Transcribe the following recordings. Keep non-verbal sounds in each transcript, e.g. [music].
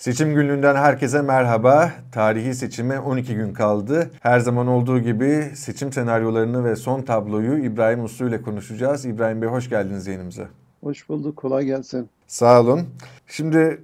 Seçim günlüğünden herkese merhaba. Tarihi seçime 12 gün kaldı. Her zaman olduğu gibi seçim senaryolarını ve son tabloyu İbrahim Uslu ile konuşacağız. İbrahim Bey hoş geldiniz yayınımıza. Hoş bulduk, kolay gelsin. Sağ olun. Şimdi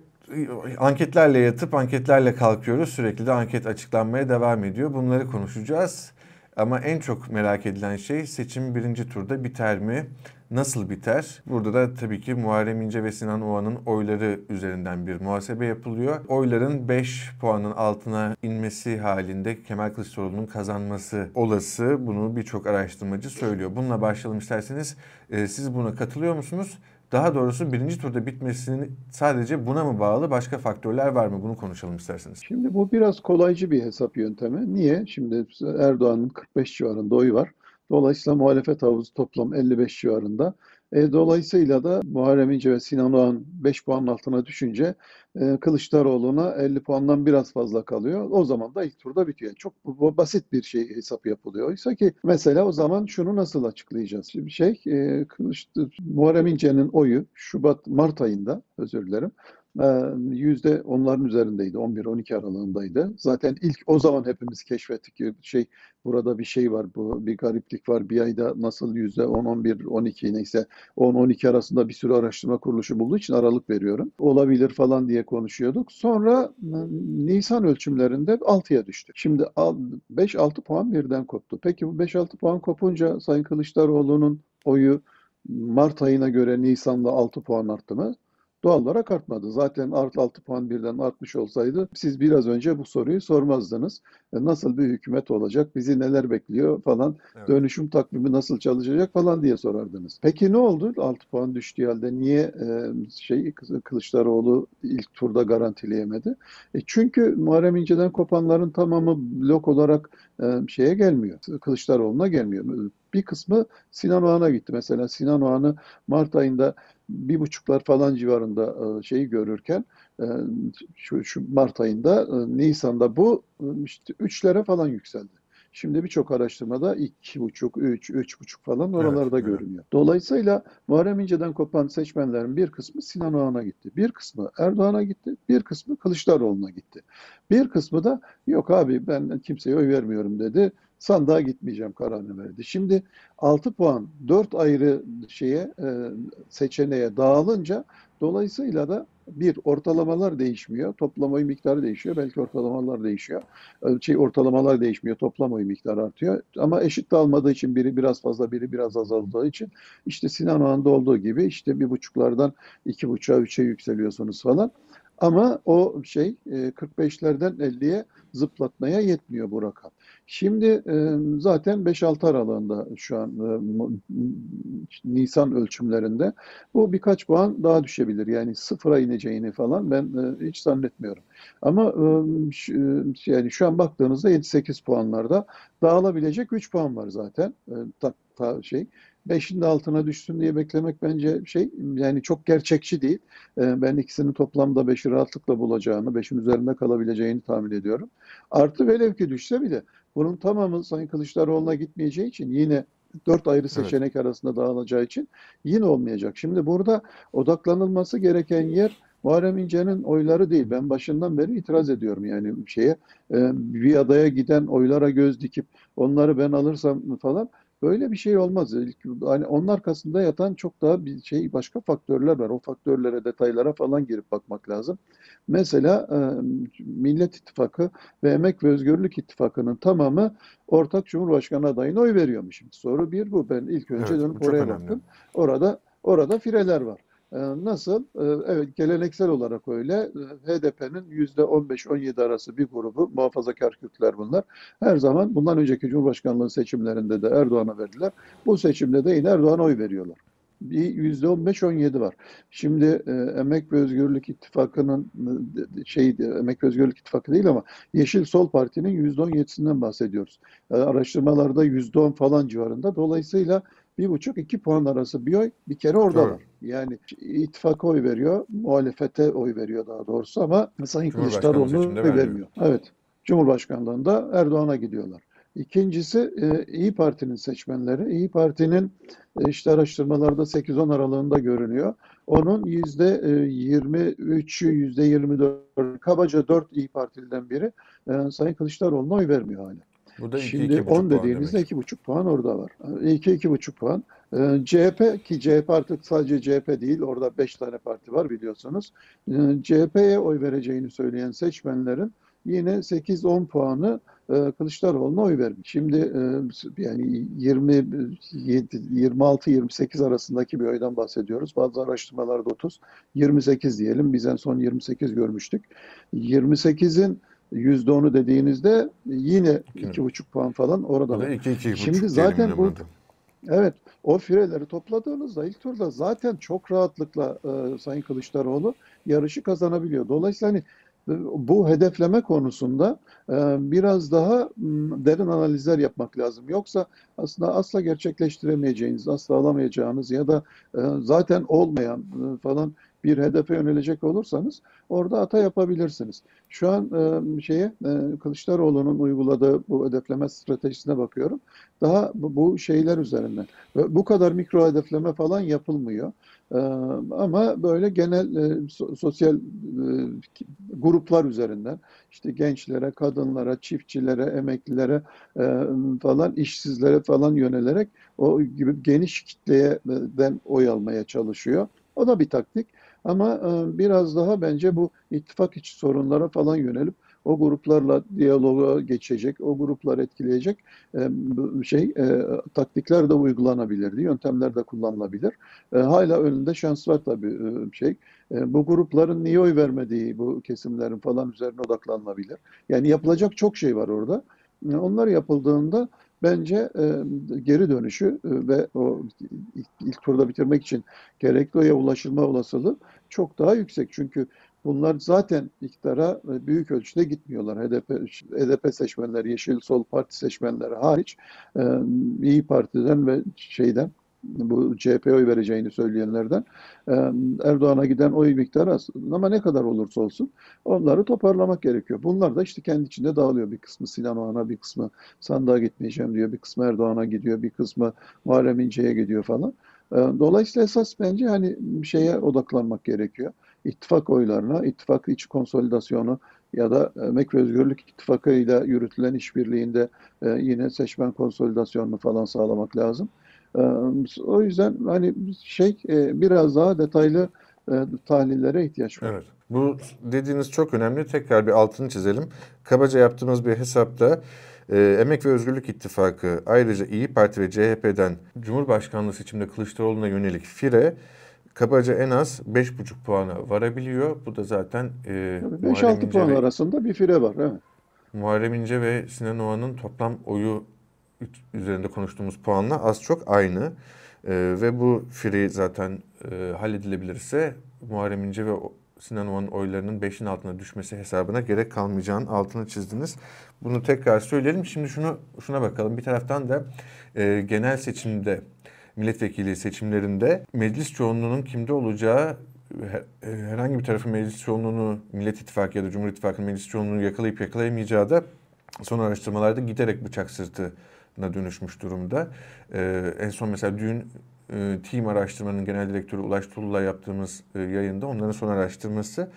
anketlerle yatıp anketlerle kalkıyoruz. Sürekli de anket açıklanmaya devam ediyor. Bunları konuşacağız. Ama en çok merak edilen şey seçim birinci turda biter mi? Nasıl biter? Burada da tabii ki Muharrem İnce ve Sinan Oğan'ın oyları üzerinden bir muhasebe yapılıyor. Oyların 5 puanın altına inmesi halinde Kemal Kılıçdaroğlu'nun kazanması olası. Bunu birçok araştırmacı söylüyor. Bununla başlayalım isterseniz. Ee, siz buna katılıyor musunuz? Daha doğrusu birinci turda bitmesini sadece buna mı bağlı? Başka faktörler var mı? Bunu konuşalım isterseniz. Şimdi bu biraz kolaycı bir hesap yöntemi. Niye? Şimdi Erdoğan'ın 45 civarında oyu var. Dolayısıyla muhalefet havuzu toplam 55 civarında. E, dolayısıyla da Muharrem İnce ve Sinan Oğan 5 puan altına düşünce e, Kılıçdaroğlu'na 50 puandan biraz fazla kalıyor. O zaman da ilk turda bitiyor. Çok basit bir şey hesap yapılıyor. Oysa ki mesela o zaman şunu nasıl açıklayacağız? Şimdi şey e, Kılıç, Muharrem İnce'nin oyu Şubat Mart ayında özür dilerim yüzde onların üzerindeydi. 11-12 aralığındaydı. Zaten ilk o zaman hepimiz keşfettik ki şey burada bir şey var, bu bir gariplik var. Bir ayda nasıl yüzde 10-11-12 neyse 10-12 arasında bir sürü araştırma kuruluşu bulduğu için aralık veriyorum. Olabilir falan diye konuşuyorduk. Sonra Nisan ölçümlerinde 6'ya düştük. Şimdi 5-6 puan birden koptu. Peki bu 5-6 puan kopunca Sayın Kılıçdaroğlu'nun oyu Mart ayına göre Nisan'da 6 puan arttı mı? Doğal olarak artmadı. Zaten artı 6 puan birden artmış olsaydı siz biraz önce bu soruyu sormazdınız. E, nasıl bir hükümet olacak, bizi neler bekliyor falan, evet. dönüşüm takvimi nasıl çalışacak falan diye sorardınız. Peki ne oldu? 6 puan düştüğü halde niye e, şey Kılıçdaroğlu ilk turda garantileyemedi? E çünkü Muharrem İnce'den kopanların tamamı blok olarak şeye gelmiyor. Kılıçdaroğlu'na gelmiyor. Bir kısmı Sinan Oğan'a gitti. Mesela Sinan Oğan'ı Mart ayında bir buçuklar falan civarında e, şeyi görürken e, şu, şu Mart ayında e, Nisan'da bu işte üçlere falan yükseldi. Şimdi birçok araştırmada iki buçuk, üç, üç buçuk falan oralarda evet, görünüyor. Evet. Dolayısıyla Muharrem İnce'den kopan seçmenlerin bir kısmı Sinan Oğan'a gitti. Bir kısmı Erdoğan'a gitti. Bir kısmı Kılıçdaroğlu'na gitti. Bir kısmı da yok abi ben kimseye oy vermiyorum dedi sandığa gitmeyeceğim kararını verdi. Şimdi 6 puan 4 ayrı şeye e, seçeneğe dağılınca dolayısıyla da bir ortalamalar değişmiyor. Toplam oy miktarı değişiyor. Belki ortalamalar değişiyor. E, şey ortalamalar değişmiyor. Toplam oy miktarı artıyor. Ama eşit dağılmadığı için biri biraz fazla biri biraz azaldığı için işte Sinan Oğan'da olduğu gibi işte bir buçuklardan iki buçuğa üçe yükseliyorsunuz falan. Ama o şey 45'lerden e, 50'ye zıplatmaya yetmiyor bu rakam. Şimdi e, zaten 5-6 aralığında şu an e, Nisan ölçümlerinde bu birkaç puan daha düşebilir. Yani sıfıra ineceğini falan ben hiç zannetmiyorum. Ama yani şu an baktığınızda 7-8 puanlarda dağılabilecek 3 puan var zaten. Ta, ta şey 5'in de altına düşsün diye beklemek bence şey yani çok gerçekçi değil. Ee, ben ikisinin toplamda 5'i rahatlıkla bulacağını, 5'in üzerinde kalabileceğini tahmin ediyorum. Artı velev ki düşse bile bunun tamamı Sayın Kılıçdaroğlu'na gitmeyeceği için yine dört ayrı seçenek evet. arasında dağılacağı için yine olmayacak. Şimdi burada odaklanılması gereken yer Muharrem İnce'nin oyları değil. Ben başından beri itiraz ediyorum yani şeye e, bir adaya giden oylara göz dikip onları ben alırsam falan Böyle bir şey olmaz. Hani onun arkasında yatan çok daha bir şey başka faktörler var. O faktörlere, detaylara falan girip bakmak lazım. Mesela e, Millet İttifakı ve Emek ve Özgürlük İttifakı'nın tamamı ortak Cumhurbaşkanı adayına oy veriyormuş. Soru bir bu. Ben ilk önce evet, dönüp oraya önemli. baktım. Orada orada fireler var. Ee, nasıl? Ee, evet geleneksel olarak öyle. Ee, HDP'nin %15-17 arası bir grubu muhafazakar Kürtler bunlar. Her zaman bundan önceki Cumhurbaşkanlığı seçimlerinde de Erdoğan'a verdiler. Bu seçimde de yine Erdoğan'a oy veriyorlar. Bir %15-17 var. Şimdi e, Emek ve Özgürlük İttifakı'nın e, şey Emek ve Özgürlük İttifakı değil ama Yeşil Sol Parti'nin %17'sinden bahsediyoruz. E, araştırmalarda %10 falan civarında. Dolayısıyla bir buçuk iki puan arası bir oy bir kere orada var. Yani ittifak oy veriyor, muhalefete oy veriyor daha doğrusu ama Sayın Kılıçdaroğlu oy vermiyor. Evet. Cumhurbaşkanlığında Erdoğan'a gidiyorlar. İkincisi e, İyi Parti'nin seçmenleri. İyi Parti'nin e, işte araştırmalarda 8-10 aralığında görünüyor. Onun yüzde 23'ü, yüzde 24, kabaca 4 İyi Partili'den biri e, Sayın Kılıçdaroğlu'na oy vermiyor hala. Bu da iki, Şimdi iki buçuk 10 puan dediğinizde demek. 2,5 puan orada var. 2-2,5 puan. Ee, CHP ki CHP artık sadece CHP değil orada 5 tane parti var biliyorsunuz. Ee, CHP'ye oy vereceğini söyleyen seçmenlerin yine 8-10 puanı e, Kılıçdaroğlu'na oy vermiş. Şimdi e, yani 26-28 arasındaki bir oydan bahsediyoruz. Bazı araştırmalarda 30, 28 diyelim. Biz en son 28 görmüştük. 28'in %10'u dediğinizde yine İki. 2,5 puan falan orada iki, iki buçuk Şimdi zaten bu-. Evet, o fireleri topladığınızda ilk turda zaten çok rahatlıkla e, Sayın Kılıçdaroğlu yarışı kazanabiliyor. Dolayısıyla hani e, bu hedefleme konusunda e, biraz daha derin analizler yapmak lazım. Yoksa aslında asla gerçekleştiremeyeceğiniz, asla alamayacağınız ya da e, zaten olmayan falan bir hedefe yönelecek olursanız orada hata yapabilirsiniz. Şu an e, şeye e, Kılıçdaroğlu'nun uyguladığı bu hedefleme stratejisine bakıyorum. Daha bu, bu şeyler üzerinden. Bu kadar mikro hedefleme falan yapılmıyor. Ee, ama böyle genel e, so- sosyal e, gruplar üzerinden işte gençlere, kadınlara, çiftçilere, emeklilere e, falan işsizlere falan yönelerek o gibi geniş kitleyeden oy almaya çalışıyor. O da bir taktik. Ama e, biraz daha bence bu ittifak içi sorunlara falan yönelip o gruplarla diyaloga geçecek, o gruplar etkileyecek e, şey e, taktikler de uygulanabilir, yöntemler de kullanılabilir. Hala önünde şans var tabii şey. Bu grupların niye oy vermediği bu kesimlerin falan üzerine odaklanılabilir. Yani yapılacak çok şey var orada. Onlar yapıldığında bence e, geri dönüşü e, ve o ilk, ilk turda bitirmek için gerekli oya ulaşılma olasılığı çok daha yüksek. Çünkü bunlar zaten iktidara e, büyük ölçüde gitmiyorlar. HDP, HDP seçmenleri, Yeşil Sol Parti seçmenleri hariç e, İyi Parti'den ve şeyden bu CHP'ye oy vereceğini söyleyenlerden e, Erdoğan'a giden oy miktarı az. Ama ne kadar olursa olsun onları toparlamak gerekiyor. Bunlar da işte kendi içinde dağılıyor. Bir kısmı Sinan Oğan'a, bir kısmı sandığa gitmeyeceğim diyor, bir kısmı Erdoğan'a gidiyor, bir kısmı Muharrem İnce'ye gidiyor falan. E, Dolayısıyla esas bence hani şeye odaklanmak gerekiyor. İttifak oylarına, ittifak içi konsolidasyonu ya da Emek ve Özgürlük İttifakı ile yürütülen işbirliğinde e, yine seçmen konsolidasyonunu falan sağlamak lazım. E, O yüzden hani şey e, biraz daha detaylı e, tahlillere ihtiyaç var. Evet. Bu dediğiniz çok önemli. Tekrar bir altını çizelim. Kabaca yaptığımız bir hesapta e, Emek ve Özgürlük İttifakı ayrıca İyi Parti ve CHP'den Cumhurbaşkanlığı seçiminde Kılıçdaroğlu'na yönelik fire kabaca en az 5,5 puana varabiliyor. Bu da zaten e, Tabii Muharrem 5-6 İnce puan ve, arasında bir fire var. Evet. Muharrem İnce ve Sinan Oğan'ın toplam oyu üzerinde konuştuğumuz puanla az çok aynı. E, ve bu fire zaten e, halledilebilirse Muharrem İnce ve Sinan Oğan'ın oylarının 5'in altına düşmesi hesabına gerek kalmayacağının altını çizdiniz. Bunu tekrar söyleyelim. Şimdi şunu şuna bakalım. Bir taraftan da e, genel seçimde milletvekili seçimlerinde meclis çoğunluğunun kimde olacağı e, herhangi bir tarafın meclis çoğunluğunu Millet İttifakı ya da Cumhur İttifakı'nın meclis çoğunluğunu yakalayıp yakalayamayacağı da son araştırmalarda giderek bıçak sırtına dönüşmüş durumda. Ee, en son mesela dün e, Team araştırmanın genel direktörü Ulaş Tullu'la yaptığımız e, yayında onların son araştırması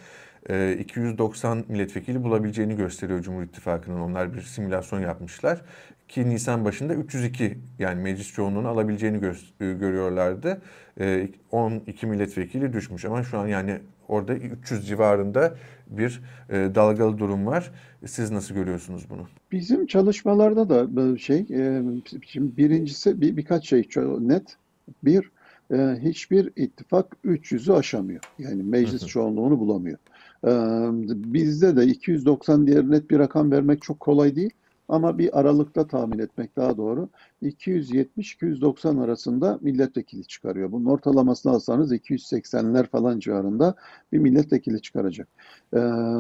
e, 290 milletvekili bulabileceğini gösteriyor Cumhur İttifakı'nın. Onlar bir simülasyon yapmışlar. Ki Nisan başında 302 yani meclis çoğunluğunu alabileceğini gö- e, görüyorlardı. E, 12 milletvekili düşmüş ama şu an yani orada 300 civarında bir e, dalgalı durum var. Siz nasıl görüyorsunuz bunu? Bizim çalışmalarda da böyle şey, e, şimdi birincisi bir, birkaç şey ço- net. Bir, e, hiçbir ittifak 300'ü aşamıyor. Yani meclis çoğunluğunu bulamıyor. E, bizde de 290 diye net bir rakam vermek çok kolay değil. Ama bir aralıkta tahmin etmek daha doğru. 270-290 arasında milletvekili çıkarıyor. Bunun ortalamasını alsanız 280'ler falan civarında bir milletvekili çıkaracak. Ee,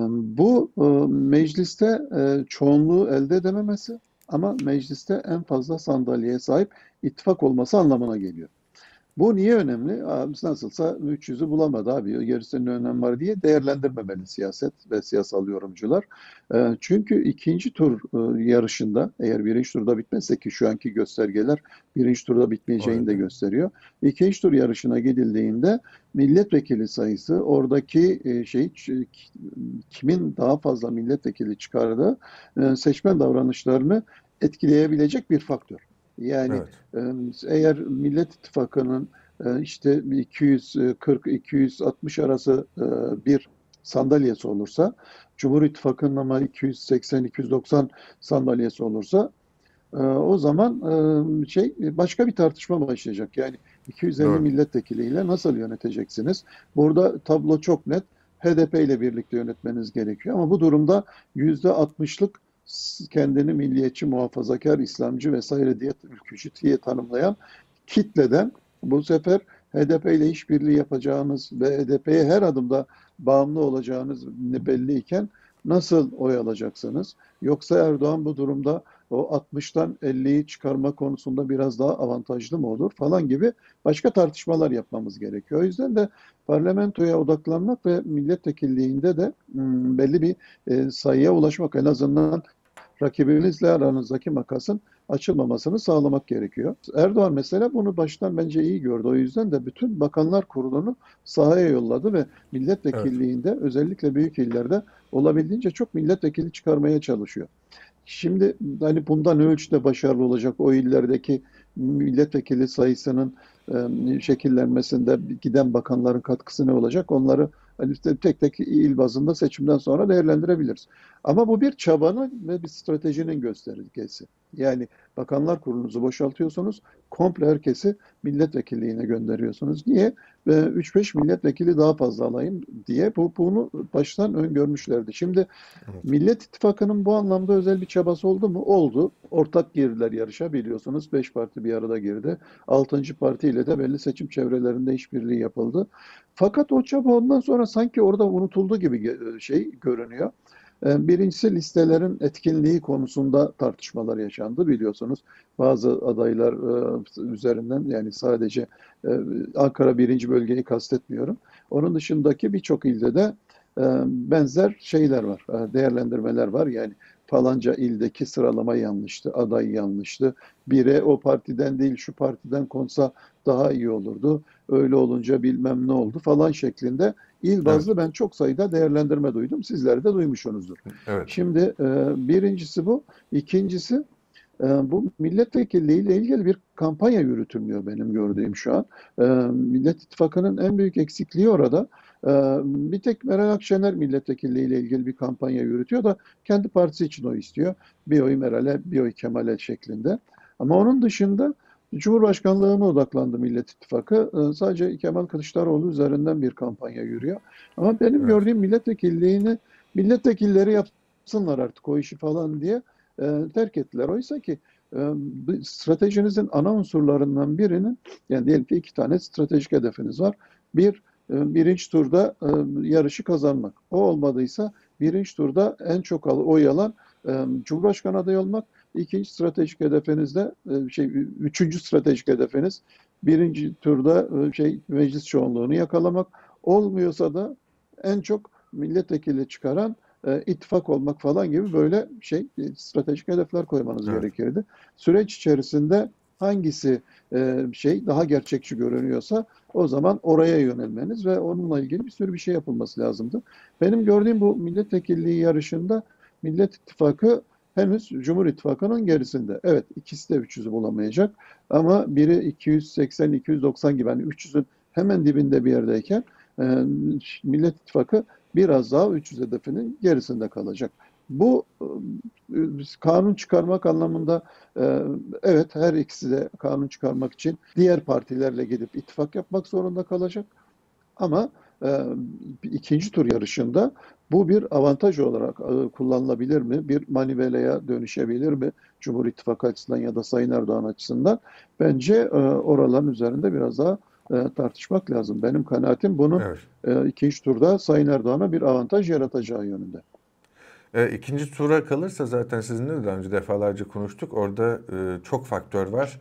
bu e, mecliste e, çoğunluğu elde edememesi ama mecliste en fazla sandalyeye sahip ittifak olması anlamına geliyor. Bu niye önemli? Abi nasılsa 300'ü bulamadı abi. Gerisinin önem var diye değerlendirmemeli siyaset ve siyasal yorumcular. Ee, çünkü ikinci tur e, yarışında eğer birinci turda bitmezse ki şu anki göstergeler birinci turda bitmeyeceğini de gösteriyor. İkinci tur yarışına gidildiğinde milletvekili sayısı oradaki e, şey kimin daha fazla milletvekili çıkardığı e, seçmen davranışlarını etkileyebilecek bir faktör. Yani evet. eğer Millet İttifakı'nın işte 240-260 arası bir sandalyesi olursa, Cumhur İttifakı'nın ama 280-290 sandalyesi olursa o zaman şey başka bir tartışma başlayacak. Yani 250 Doğru. milletvekiliyle nasıl yöneteceksiniz? Burada tablo çok net. HDP ile birlikte yönetmeniz gerekiyor. Ama bu durumda %60'lık kendini milliyetçi, muhafazakar, İslamcı vesaire diye ülkücü diye tanımlayan kitleden bu sefer HDP ile işbirliği yapacağınız ve HDP'ye her adımda bağımlı olacağınız belliyken nasıl oy alacaksınız? Yoksa Erdoğan bu durumda o 60'tan 50'yi çıkarma konusunda biraz daha avantajlı mı olur falan gibi başka tartışmalar yapmamız gerekiyor. O yüzden de parlamentoya odaklanmak ve milletvekilliğinde de hmm, belli bir e, sayıya ulaşmak en azından rakibinizle aranızdaki makasın açılmamasını sağlamak gerekiyor. Erdoğan mesela bunu baştan bence iyi gördü. O yüzden de bütün bakanlar kurulunu sahaya yolladı ve milletvekilliğinde evet. özellikle büyük illerde olabildiğince çok milletvekili çıkarmaya çalışıyor. Şimdi hani bundan ölçüde başarılı olacak o illerdeki milletvekili sayısının şekillenmesinde giden bakanların katkısı ne olacak? Onları hani tek tek il bazında seçimden sonra değerlendirebiliriz. Ama bu bir çabanın ve bir stratejinin göstergesi. Yani bakanlar kurulunuzu boşaltıyorsunuz, komple herkesi milletvekilliğine gönderiyorsunuz. Niye? Ve 3-5 milletvekili daha fazla alayım diye bu bunu baştan öngörmüşlerdi. Şimdi evet. Millet İttifakı'nın bu anlamda özel bir çabası oldu mu? Oldu. Ortak girdiler yarışa biliyorsunuz. 5 parti bir arada girdi. 6. parti ile de belli seçim çevrelerinde işbirliği yapıldı. Fakat o çaba ondan sonra sanki orada unutuldu gibi şey görünüyor. Ee, birincisi listelerin etkinliği konusunda tartışmalar yaşandı biliyorsunuz. Bazı adaylar e, üzerinden yani sadece e, Ankara birinci bölgeyi kastetmiyorum. Onun dışındaki birçok ilde de e, benzer şeyler var, değerlendirmeler var. Yani falanca ildeki sıralama yanlıştı, aday yanlıştı. Bire o partiden değil şu partiden konsa daha iyi olurdu. Öyle olunca bilmem ne oldu falan şeklinde il bazlı evet. ben çok sayıda değerlendirme duydum. Sizler de duymuşsunuzdur. Evet. Şimdi e, birincisi bu. İkincisi e, bu milletvekilliği ile ilgili bir kampanya yürütülmüyor benim gördüğüm şu an. E, Millet İttifakı'nın en büyük eksikliği orada. E, bir tek Meral Akşener milletvekilliği ile ilgili bir kampanya yürütüyor da kendi partisi için o istiyor. Bir oy Meral'e, bir oy Kemal'e şeklinde. Ama onun dışında Cumhurbaşkanlığına odaklandı Millet İttifakı. Ee, sadece Kemal Kılıçdaroğlu üzerinden bir kampanya yürüyor. Ama benim evet. gördüğüm milletvekilliğini milletvekilleri yapsınlar artık o işi falan diye e, terk ettiler. Oysa ki e, stratejinizin ana unsurlarından birinin yani diyelim ki iki tane stratejik hedefiniz var. Bir, birinci turda e, yarışı kazanmak. O olmadıysa birinci turda en çok oy alan e, Cumhurbaşkanı adayı olmak İkinci stratejik hedefinizde e, şey üçüncü stratejik hedefiniz birinci turda e, şey meclis çoğunluğunu yakalamak olmuyorsa da en çok milletvekili çıkaran e, ittifak olmak falan gibi böyle şey e, stratejik hedefler koymanız evet. gerekirdi. Süreç içerisinde hangisi e, şey daha gerçekçi görünüyorsa o zaman oraya yönelmeniz ve onunla ilgili bir sürü bir şey yapılması lazımdı. Benim gördüğüm bu milletvekilliği yarışında Millet İttifakı henüz Cumhur İttifakı'nın gerisinde. Evet ikisi de 300'ü bulamayacak ama biri 280-290 gibi hani 300'ün hemen dibinde bir yerdeyken e, Millet İttifakı biraz daha 300 hedefinin gerisinde kalacak. Bu e, kanun çıkarmak anlamında e, evet her ikisi de kanun çıkarmak için diğer partilerle gidip ittifak yapmak zorunda kalacak. Ama e, ikinci tur yarışında bu bir avantaj olarak kullanılabilir mi? Bir manivelaya dönüşebilir mi? Cumhur İttifakı açısından ya da Sayın Erdoğan açısından bence oraların üzerinde biraz daha tartışmak lazım. Benim kanaatim bunun evet. ikinci turda Sayın Erdoğan'a bir avantaj yaratacağı yönünde. E, ikinci tura kalırsa zaten sizinle de daha önce defalarca konuştuk. Orada e, çok faktör var.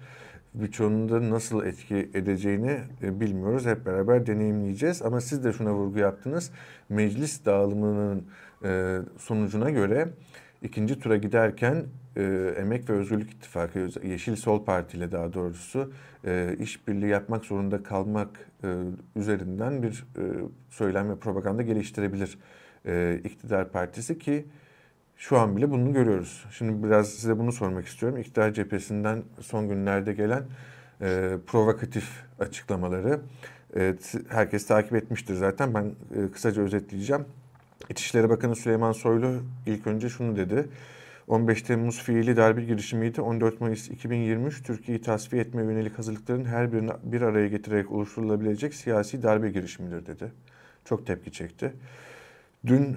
birçoğunun nasıl etki edeceğini e, bilmiyoruz. Hep beraber deneyimleyeceğiz. Ama siz de şuna vurgu yaptınız. Meclis dağılımının e, sonucuna göre ikinci tura giderken e, Emek ve Özgürlük İttifakı, Yeşil Sol Parti ile daha doğrusu işbirliği yapmak zorunda kalmak üzerinden bir söylem ve propaganda geliştirebilir iktidar partisi ki şu an bile bunu görüyoruz. Şimdi biraz size bunu sormak istiyorum. İktidar cephesinden son günlerde gelen e, provokatif açıklamaları e, herkes takip etmiştir zaten. Ben e, kısaca özetleyeceğim. İçişleri Bakanı Süleyman Soylu ilk önce şunu dedi. 15 Temmuz fiili darbe girişimiydi. 14 Mayıs 2023 Türkiye'yi tasfiye etme yönelik hazırlıkların her birini bir araya getirerek oluşturulabilecek siyasi darbe girişimidir dedi. Çok tepki çekti. Dün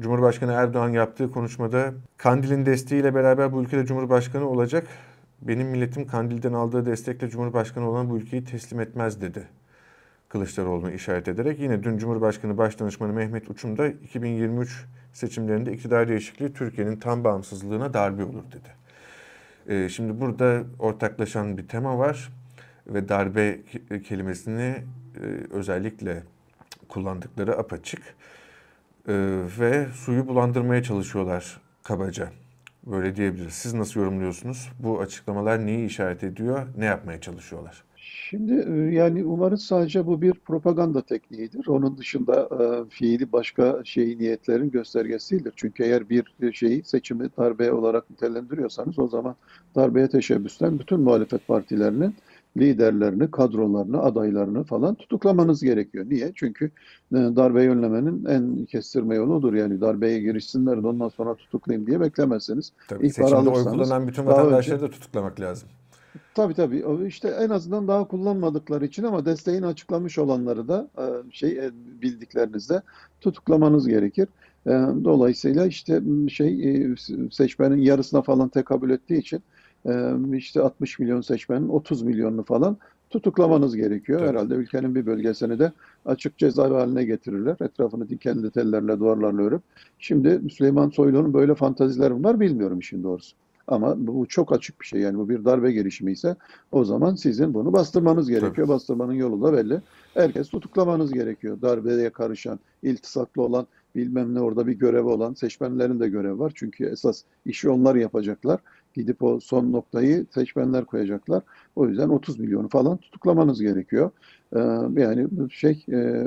Cumhurbaşkanı Erdoğan yaptığı konuşmada Kandil'in desteğiyle beraber bu ülkede Cumhurbaşkanı olacak. Benim milletim Kandil'den aldığı destekle Cumhurbaşkanı olan bu ülkeyi teslim etmez dedi. Kılıçdaroğlu'nu işaret ederek yine dün Cumhurbaşkanı Başdanışmanı Mehmet Uçum da 2023 seçimlerinde iktidar değişikliği Türkiye'nin tam bağımsızlığına darbe olur dedi. Ee, şimdi burada ortaklaşan bir tema var ve darbe kelimesini e, özellikle kullandıkları apaçık ve suyu bulandırmaya çalışıyorlar kabaca. Böyle diyebiliriz. Siz nasıl yorumluyorsunuz? Bu açıklamalar neyi işaret ediyor? Ne yapmaya çalışıyorlar? Şimdi e, yani umarız sadece bu bir propaganda tekniğidir. Onun dışında e, fiili başka şey niyetlerin göstergesi değildir. Çünkü eğer bir şeyi seçimi darbe olarak nitelendiriyorsanız o zaman darbeye teşebbüsten bütün muhalefet partilerinin liderlerini, kadrolarını, adaylarını falan tutuklamanız gerekiyor. Niye? Çünkü e, darbe önlemenin en kestirme yolu odur. Yani darbeye girişsinler de ondan sonra tutuklayayım diye beklemezsiniz. Tabii, İhbar seçimde oy kullanan bütün vatandaşları önce, da tutuklamak lazım. Tabii tabii. İşte en azından daha kullanmadıkları için ama desteğini açıklamış olanları da e, şey e, bildiklerinizde tutuklamanız gerekir. Dolayısıyla işte şey seçmenin yarısına falan tekabül ettiği için işte 60 milyon seçmenin 30 milyonunu falan tutuklamanız gerekiyor. Tabii. Herhalde ülkenin bir bölgesini de açık ceza haline getirirler. Etrafını dikenli tellerle, duvarlarla örüp. Şimdi Süleyman Soylu'nun böyle fantazileri var bilmiyorum işin doğrusu. Ama bu çok açık bir şey. Yani bu bir darbe girişimi ise o zaman sizin bunu bastırmanız gerekiyor. Tabii. Bastırmanın yolu da belli. Herkes tutuklamanız gerekiyor. Darbeye karışan, iltisaklı olan, bilmem ne orada bir görevi olan seçmenlerin de görevi var. Çünkü esas işi onlar yapacaklar gidip o son noktayı seçmenler koyacaklar. O yüzden 30 milyonu falan tutuklamanız gerekiyor. Ee, yani şey e,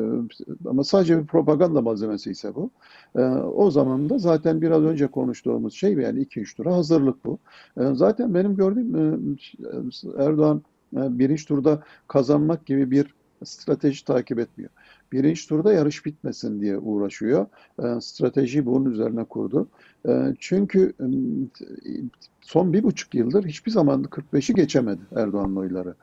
ama sadece bir propaganda malzemesi ise bu. Ee, o zaman da zaten biraz önce konuştuğumuz şey yani 2-3 tura hazırlık bu. Ee, zaten benim gördüğüm e, Erdoğan e, birinci turda kazanmak gibi bir strateji takip etmiyor. Birinci turda yarış bitmesin diye uğraşıyor. E, strateji bunun üzerine kurdu. E, çünkü e, son bir buçuk yıldır hiçbir zaman 45'i geçemedi Erdoğan'ın oyları.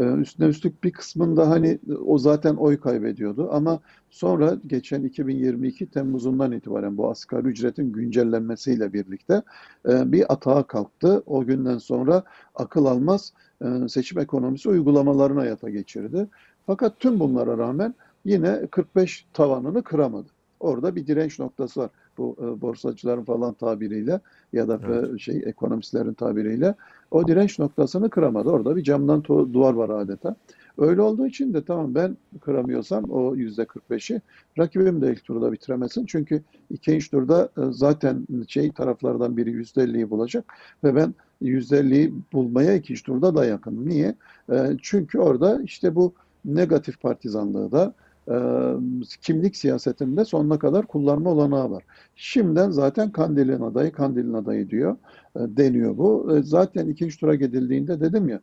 E, üstüne üstlük bir kısmında hani o zaten oy kaybediyordu ama sonra geçen 2022 Temmuz'undan itibaren bu asgari ücretin güncellenmesiyle birlikte e, bir atağa kalktı. O günden sonra akıl almaz e, seçim ekonomisi uygulamalarını hayata geçirdi. Fakat tüm bunlara rağmen yine 45 tavanını kıramadı. Orada bir direnç noktası var. Bu e, borsacıların falan tabiriyle ya da evet. şey ekonomistlerin tabiriyle o direnç noktasını kıramadı. Orada bir camdan duvar var adeta. Öyle olduğu için de tamam ben kıramıyorsam o yüzde 45'i rakibim de ilk turda bitiremesin. Çünkü ikinci turda e, zaten şey taraflardan biri yüzde 50'yi bulacak ve ben yüzde 50'yi bulmaya ikinci turda da yakın. Niye? E, çünkü orada işte bu negatif partizanlığı da kimlik siyasetinde sonuna kadar kullanma olanağı var. Şimdiden zaten Kandil'in adayı, Kandil'in adayı diyor, deniyor bu. E, zaten ikinci tura gidildiğinde dedim ya,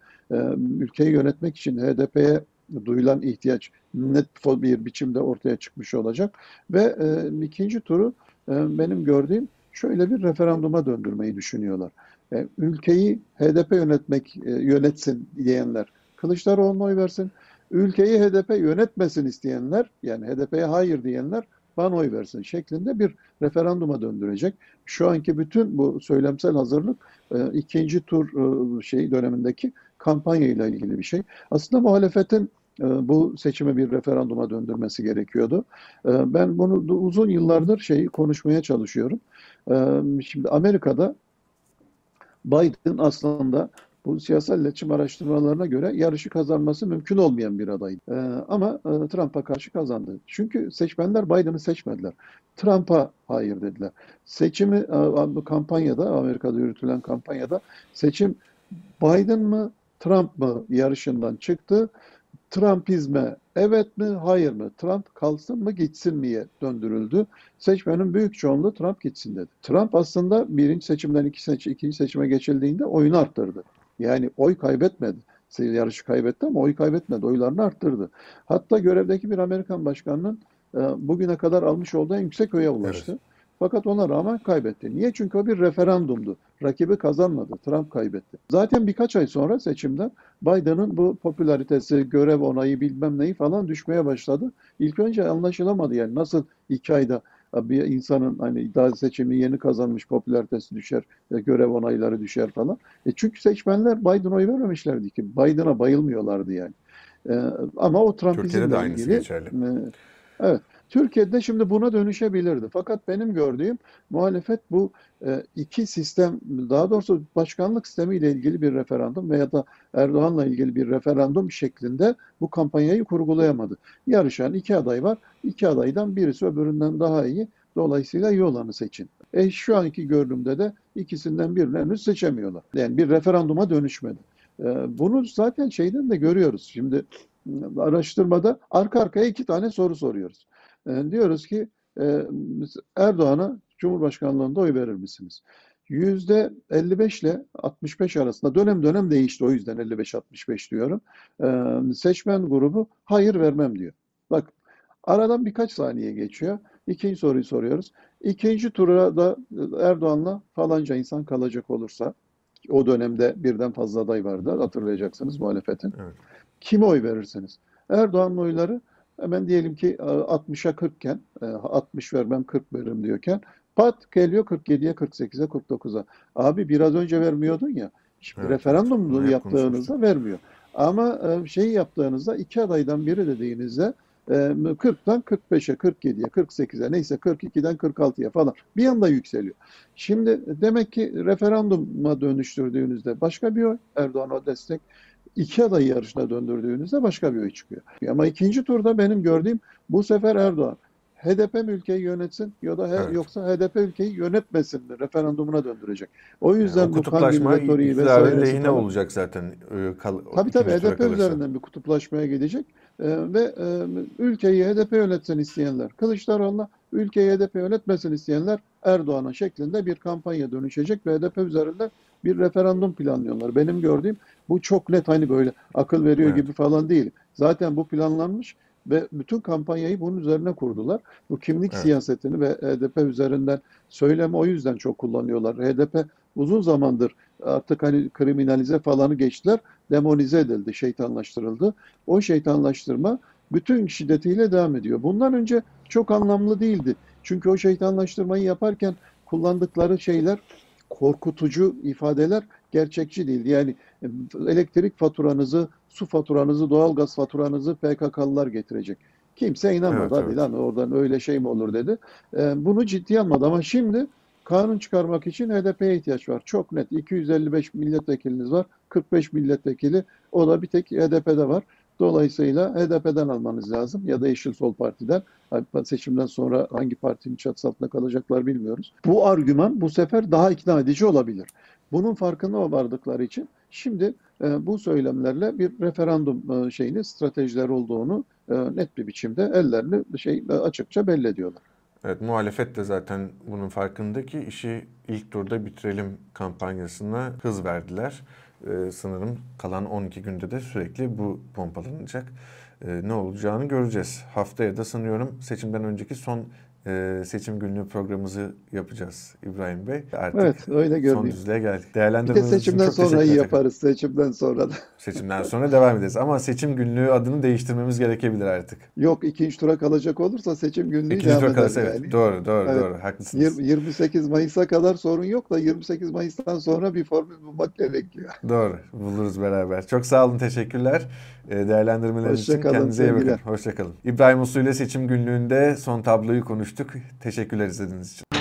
ülkeyi yönetmek için HDP'ye duyulan ihtiyaç net bir biçimde ortaya çıkmış olacak. Ve ikinci turu benim gördüğüm şöyle bir referanduma döndürmeyi düşünüyorlar. ülkeyi HDP yönetmek yönetsin diyenler Kılıçdaroğlu'na oy versin ülkeyi HDP yönetmesin isteyenler yani HDP'ye hayır diyenler bana oy versin şeklinde bir referanduma döndürecek. Şu anki bütün bu söylemsel hazırlık e, ikinci tur e, şey dönemindeki kampanya ile ilgili bir şey. Aslında muhalefetin e, bu seçimi bir referanduma döndürmesi gerekiyordu. E, ben bunu uzun yıllardır şey konuşmaya çalışıyorum. E, şimdi Amerika'da Biden aslında bu siyasal iletişim araştırmalarına göre yarışı kazanması mümkün olmayan bir aday. Ee, ama e, Trump'a karşı kazandı. Çünkü seçmenler Biden'ı seçmediler. Trump'a hayır dediler. Seçimi e, kampanyada Amerika'da yürütülen kampanyada seçim Biden mı Trump mı yarışından çıktı. Trumpizme evet mi hayır mı? Trump kalsın mı gitsin miye döndürüldü. Seçmenin büyük çoğunluğu Trump gitsin dedi. Trump aslında birinci seçimden iki seç, ikinci seçime geçildiğinde oyunu arttırdı. Yani oy kaybetmedi. Yarışı kaybetti ama oy kaybetmedi. Oylarını arttırdı. Hatta görevdeki bir Amerikan başkanının e, bugüne kadar almış olduğu en yüksek oya ulaştı. Evet. Fakat ona rağmen kaybetti. Niye? Çünkü o bir referandumdu. Rakibi kazanmadı. Trump kaybetti. Zaten birkaç ay sonra seçimde Biden'ın bu popülaritesi, görev onayı bilmem neyi falan düşmeye başladı. İlk önce anlaşılamadı yani nasıl iki ayda bir insanın hani iddia seçimi yeni kazanmış popülaritesi düşer, e, görev onayları düşer falan. E çünkü seçmenler Biden'a oy vermemişlerdi ki. Biden'a bayılmıyorlardı yani. E, ama o Trumpizmle ilgili. Geçerli. E, evet. Türkiye'de şimdi buna dönüşebilirdi. Fakat benim gördüğüm muhalefet bu e, iki sistem, daha doğrusu başkanlık sistemiyle ilgili bir referandum veya da Erdoğan'la ilgili bir referandum şeklinde bu kampanyayı kurgulayamadı. Yarışan iki aday var. İki adaydan birisi öbüründen daha iyi. Dolayısıyla iyi olanı seçin. E şu anki görünümde de ikisinden birini henüz seçemiyorlar. Yani bir referanduma dönüşmedi. E, bunu zaten şeyden de görüyoruz. Şimdi araştırmada arka arkaya iki tane soru soruyoruz. E, diyoruz ki e, Erdoğan'a Cumhurbaşkanlığında oy verir misiniz? Yüzde 55 ile 65 arasında dönem dönem değişti. O yüzden 55-65 diyorum. E, seçmen grubu hayır vermem diyor. Bak aradan birkaç saniye geçiyor. İkinci soruyu soruyoruz. İkinci tura da Erdoğan'la falanca insan kalacak olursa o dönemde birden fazla aday vardı hatırlayacaksınız muhalefetin. Evet. Kime oy verirsiniz? Erdoğan'ın oyları Hemen diyelim ki 60'a 40 iken 60 vermem 40 veririm diyorken pat geliyor 47'ye 48'e 49'a. Abi biraz önce vermiyordun ya. Şimdi evet, referandum evet, yaptığınızda vermiyor. Ama e, şey yaptığınızda iki adaydan biri dediğinizde 40'tan 45'e, 47'ye, 48'e neyse 42'den 46'ya falan bir anda yükseliyor. Şimdi demek ki referanduma dönüştürdüğünüzde başka bir oy Erdoğan'a destek iki adayı yarışına döndürdüğünüzde başka bir oy çıkıyor. Ama ikinci turda benim gördüğüm bu sefer Erdoğan HDP mi ülkeyi yönetsin ya da evet. yoksa HDP ülkeyi yönetmesin de referandumuna döndürecek. O yüzden yani o bu kutuplaşma iktidarın lehine falan. olacak zaten. E, kal, tabii tabii HDP kalırsa. üzerinden bir kutuplaşmaya gidecek. Ee, ve e, ülkeyi HDP yönetsin isteyenler Kılıçdaroğlu'na, ülkeyi HDP yönetmesin isteyenler Erdoğan'a şeklinde bir kampanya dönüşecek ve HDP üzerinde bir referandum planlıyorlar. Benim gördüğüm bu çok net hani böyle akıl veriyor evet. gibi falan değil. Zaten bu planlanmış ve bütün kampanyayı bunun üzerine kurdular. Bu kimlik evet. siyasetini ve HDP üzerinden söylemi o yüzden çok kullanıyorlar. HDP uzun zamandır artık hani kriminalize falanı geçtiler, demonize edildi, şeytanlaştırıldı. O şeytanlaştırma bütün şiddetiyle devam ediyor. Bundan önce çok anlamlı değildi. Çünkü o şeytanlaştırmayı yaparken kullandıkları şeyler korkutucu ifadeler gerçekçi değil. Yani e, elektrik faturanızı, su faturanızı, doğalgaz faturanızı PKK'lılar getirecek. Kimse inanmadı. Evet, evet. lan oradan öyle şey mi olur dedi. E, bunu ciddi almadı ama şimdi kanun çıkarmak için HDP'ye ihtiyaç var. Çok net. 255 milletvekiliniz var. 45 milletvekili. O da bir tek HDP'de var. Dolayısıyla HDP'den almanız lazım ya da Yeşil Sol Parti'den. Seçimden sonra hangi partinin çatısı altında kalacaklar bilmiyoruz. Bu argüman bu sefer daha ikna edici olabilir. Bunun farkına vardıkları için şimdi e, bu söylemlerle bir referandum e, şeyini stratejiler olduğunu e, net bir biçimde ellerini şey açıkça belli ediyorlar. Evet muhalefet de zaten bunun farkında ki işi ilk turda bitirelim kampanyasına hız verdiler. Ee, sanırım kalan 12 günde de sürekli bu pompalanacak. Ee, ne olacağını göreceğiz. Haftaya da sanıyorum seçimden önceki son e, seçim günlüğü programımızı yapacağız İbrahim Bey. Artık evet öyle görünüyor. Son düzlüğe geldik. Değerlendirmeniz bir de seçimden sonra iyi yaparız. Seçimden sonra da. [laughs] Seçimden sonra devam ederiz. Ama seçim günlüğü adını değiştirmemiz gerekebilir artık. Yok ikinci tura kalacak olursa seçim günlüğü ikinci devam tura kalırsa, yani. Evet, doğru doğru evet. doğru haklısınız. 28 Mayıs'a kadar sorun yok da 28 Mayıs'tan sonra bir formül bulmak gerekiyor. [laughs] Doğru buluruz beraber. Çok sağ olun teşekkürler. Ee, değerlendirmeleriniz için kendinize iyi bakın. Hoşçakalın. İbrahim Usu ile seçim günlüğünde son tabloyu konuştuk. Teşekkürler izlediğiniz için.